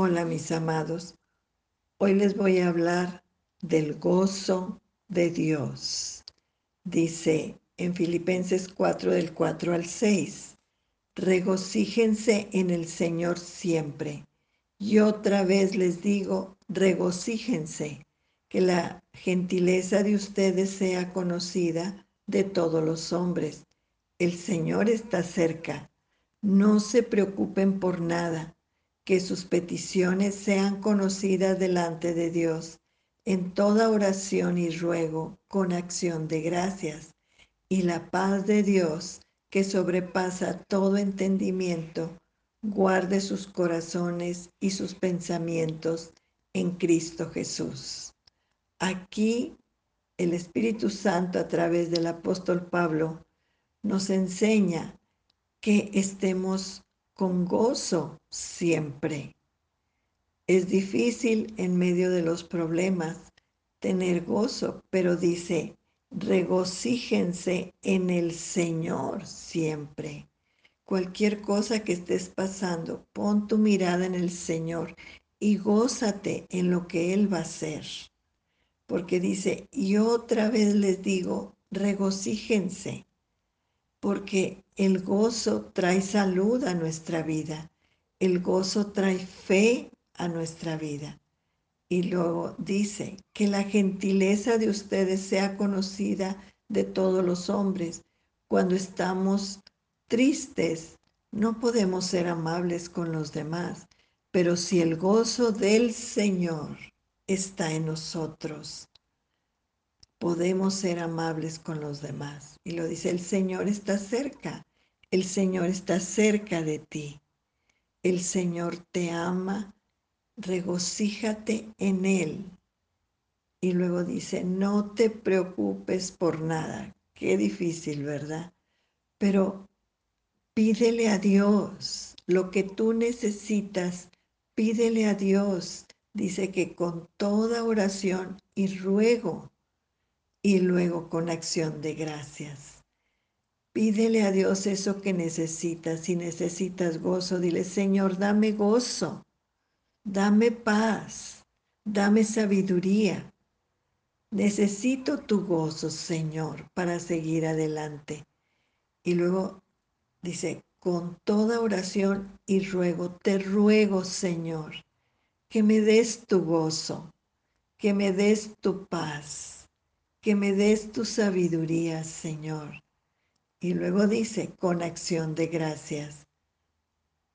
Hola mis amados, hoy les voy a hablar del gozo de Dios. Dice en Filipenses 4 del 4 al 6, regocíjense en el Señor siempre. Y otra vez les digo, regocíjense, que la gentileza de ustedes sea conocida de todos los hombres. El Señor está cerca. No se preocupen por nada que sus peticiones sean conocidas delante de Dios en toda oración y ruego con acción de gracias. Y la paz de Dios, que sobrepasa todo entendimiento, guarde sus corazones y sus pensamientos en Cristo Jesús. Aquí el Espíritu Santo a través del apóstol Pablo nos enseña que estemos con gozo siempre. Es difícil en medio de los problemas tener gozo, pero dice, regocíjense en el Señor siempre. Cualquier cosa que estés pasando, pon tu mirada en el Señor y gózate en lo que Él va a hacer. Porque dice, y otra vez les digo, regocíjense porque el gozo trae salud a nuestra vida, el gozo trae fe a nuestra vida. Y luego dice, que la gentileza de ustedes sea conocida de todos los hombres. Cuando estamos tristes, no podemos ser amables con los demás, pero si el gozo del Señor está en nosotros, podemos ser amables con los demás. Y lo dice, el Señor está cerca, el Señor está cerca de ti. El Señor te ama, regocíjate en Él. Y luego dice, no te preocupes por nada. Qué difícil, ¿verdad? Pero pídele a Dios lo que tú necesitas, pídele a Dios. Dice que con toda oración y ruego y luego con acción de gracias. Pídele a Dios eso que necesitas. Si necesitas gozo, dile, Señor, dame gozo, dame paz, dame sabiduría. Necesito tu gozo, Señor, para seguir adelante. Y luego dice, con toda oración y ruego, te ruego, Señor, que me des tu gozo, que me des tu paz que me des tu sabiduría, Señor. Y luego dice, con acción de gracias.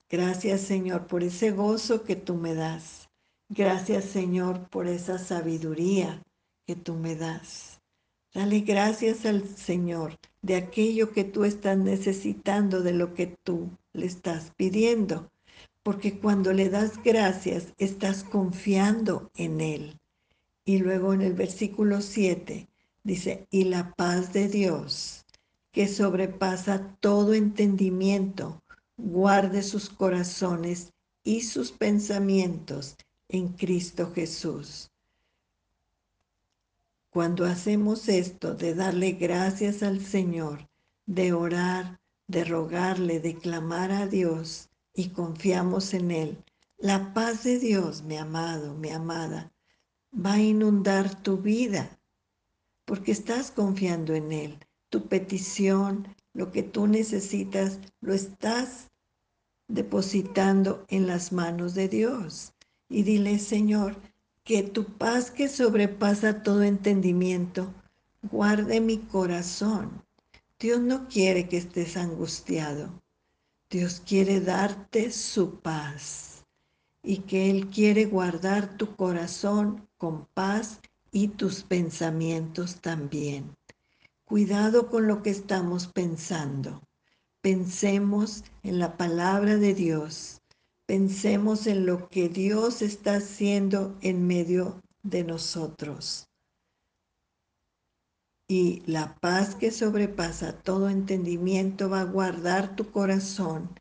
Gracias, Señor, por ese gozo que tú me das. Gracias, Señor, por esa sabiduría que tú me das. Dale gracias al Señor de aquello que tú estás necesitando, de lo que tú le estás pidiendo. Porque cuando le das gracias, estás confiando en Él. Y luego en el versículo 7, Dice, y la paz de Dios, que sobrepasa todo entendimiento, guarde sus corazones y sus pensamientos en Cristo Jesús. Cuando hacemos esto de darle gracias al Señor, de orar, de rogarle, de clamar a Dios y confiamos en Él, la paz de Dios, mi amado, mi amada, va a inundar tu vida porque estás confiando en Él. Tu petición, lo que tú necesitas, lo estás depositando en las manos de Dios. Y dile, Señor, que tu paz que sobrepasa todo entendimiento, guarde mi corazón. Dios no quiere que estés angustiado. Dios quiere darte su paz y que Él quiere guardar tu corazón con paz y tus pensamientos también. Cuidado con lo que estamos pensando. Pensemos en la palabra de Dios. Pensemos en lo que Dios está haciendo en medio de nosotros. Y la paz que sobrepasa todo entendimiento va a guardar tu corazón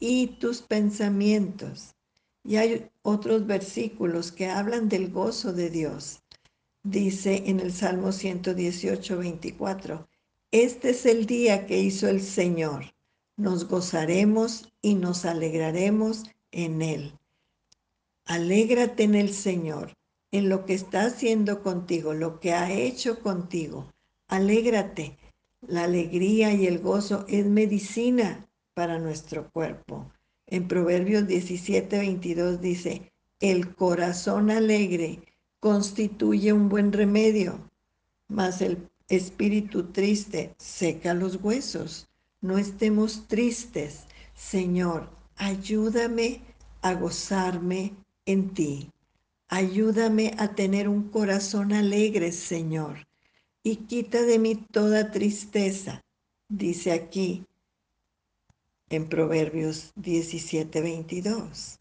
y tus pensamientos. Y hay otros versículos que hablan del gozo de Dios dice en el Salmo 118, 24, Este es el día que hizo el Señor, nos gozaremos y nos alegraremos en él. Alégrate en el Señor, en lo que está haciendo contigo, lo que ha hecho contigo. Alégrate. La alegría y el gozo es medicina para nuestro cuerpo. En Proverbios 17, 22 dice, el corazón alegre constituye un buen remedio, mas el espíritu triste seca los huesos. No estemos tristes. Señor, ayúdame a gozarme en ti. Ayúdame a tener un corazón alegre, Señor, y quita de mí toda tristeza. Dice aquí en Proverbios 17, 22.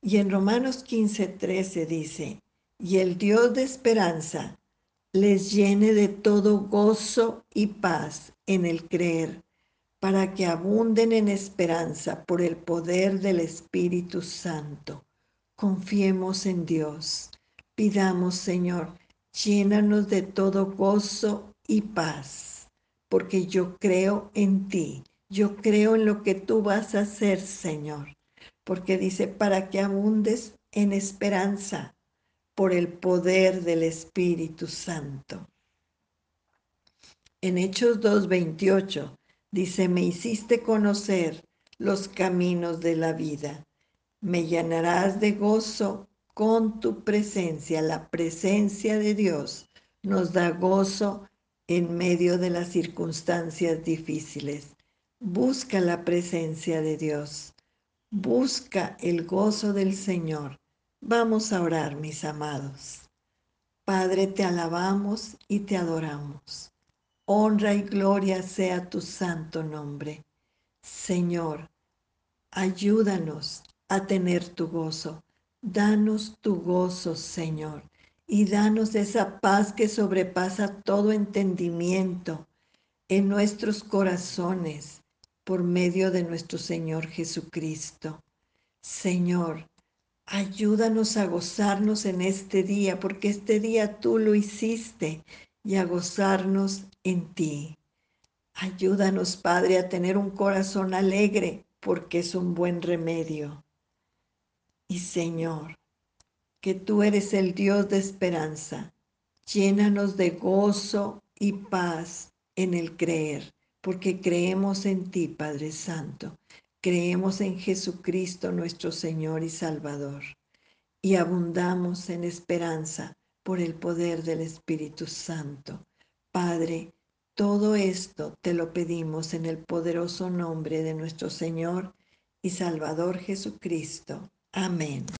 Y en Romanos 15, 13 dice, y el Dios de esperanza les llene de todo gozo y paz en el creer, para que abunden en esperanza por el poder del Espíritu Santo. Confiemos en Dios. Pidamos, Señor, llénanos de todo gozo y paz, porque yo creo en ti. Yo creo en lo que tú vas a hacer, Señor, porque dice, para que abundes en esperanza por el poder del Espíritu Santo. En Hechos 2.28 dice, me hiciste conocer los caminos de la vida, me llenarás de gozo con tu presencia. La presencia de Dios nos da gozo en medio de las circunstancias difíciles. Busca la presencia de Dios. Busca el gozo del Señor Vamos a orar, mis amados. Padre, te alabamos y te adoramos. Honra y gloria sea tu santo nombre. Señor, ayúdanos a tener tu gozo. Danos tu gozo, Señor, y danos esa paz que sobrepasa todo entendimiento en nuestros corazones por medio de nuestro Señor Jesucristo. Señor, Ayúdanos a gozarnos en este día, porque este día tú lo hiciste, y a gozarnos en ti. Ayúdanos, Padre, a tener un corazón alegre, porque es un buen remedio. Y Señor, que tú eres el Dios de esperanza, llénanos de gozo y paz en el creer, porque creemos en ti, Padre Santo. Creemos en Jesucristo nuestro Señor y Salvador y abundamos en esperanza por el poder del Espíritu Santo. Padre, todo esto te lo pedimos en el poderoso nombre de nuestro Señor y Salvador Jesucristo. Amén.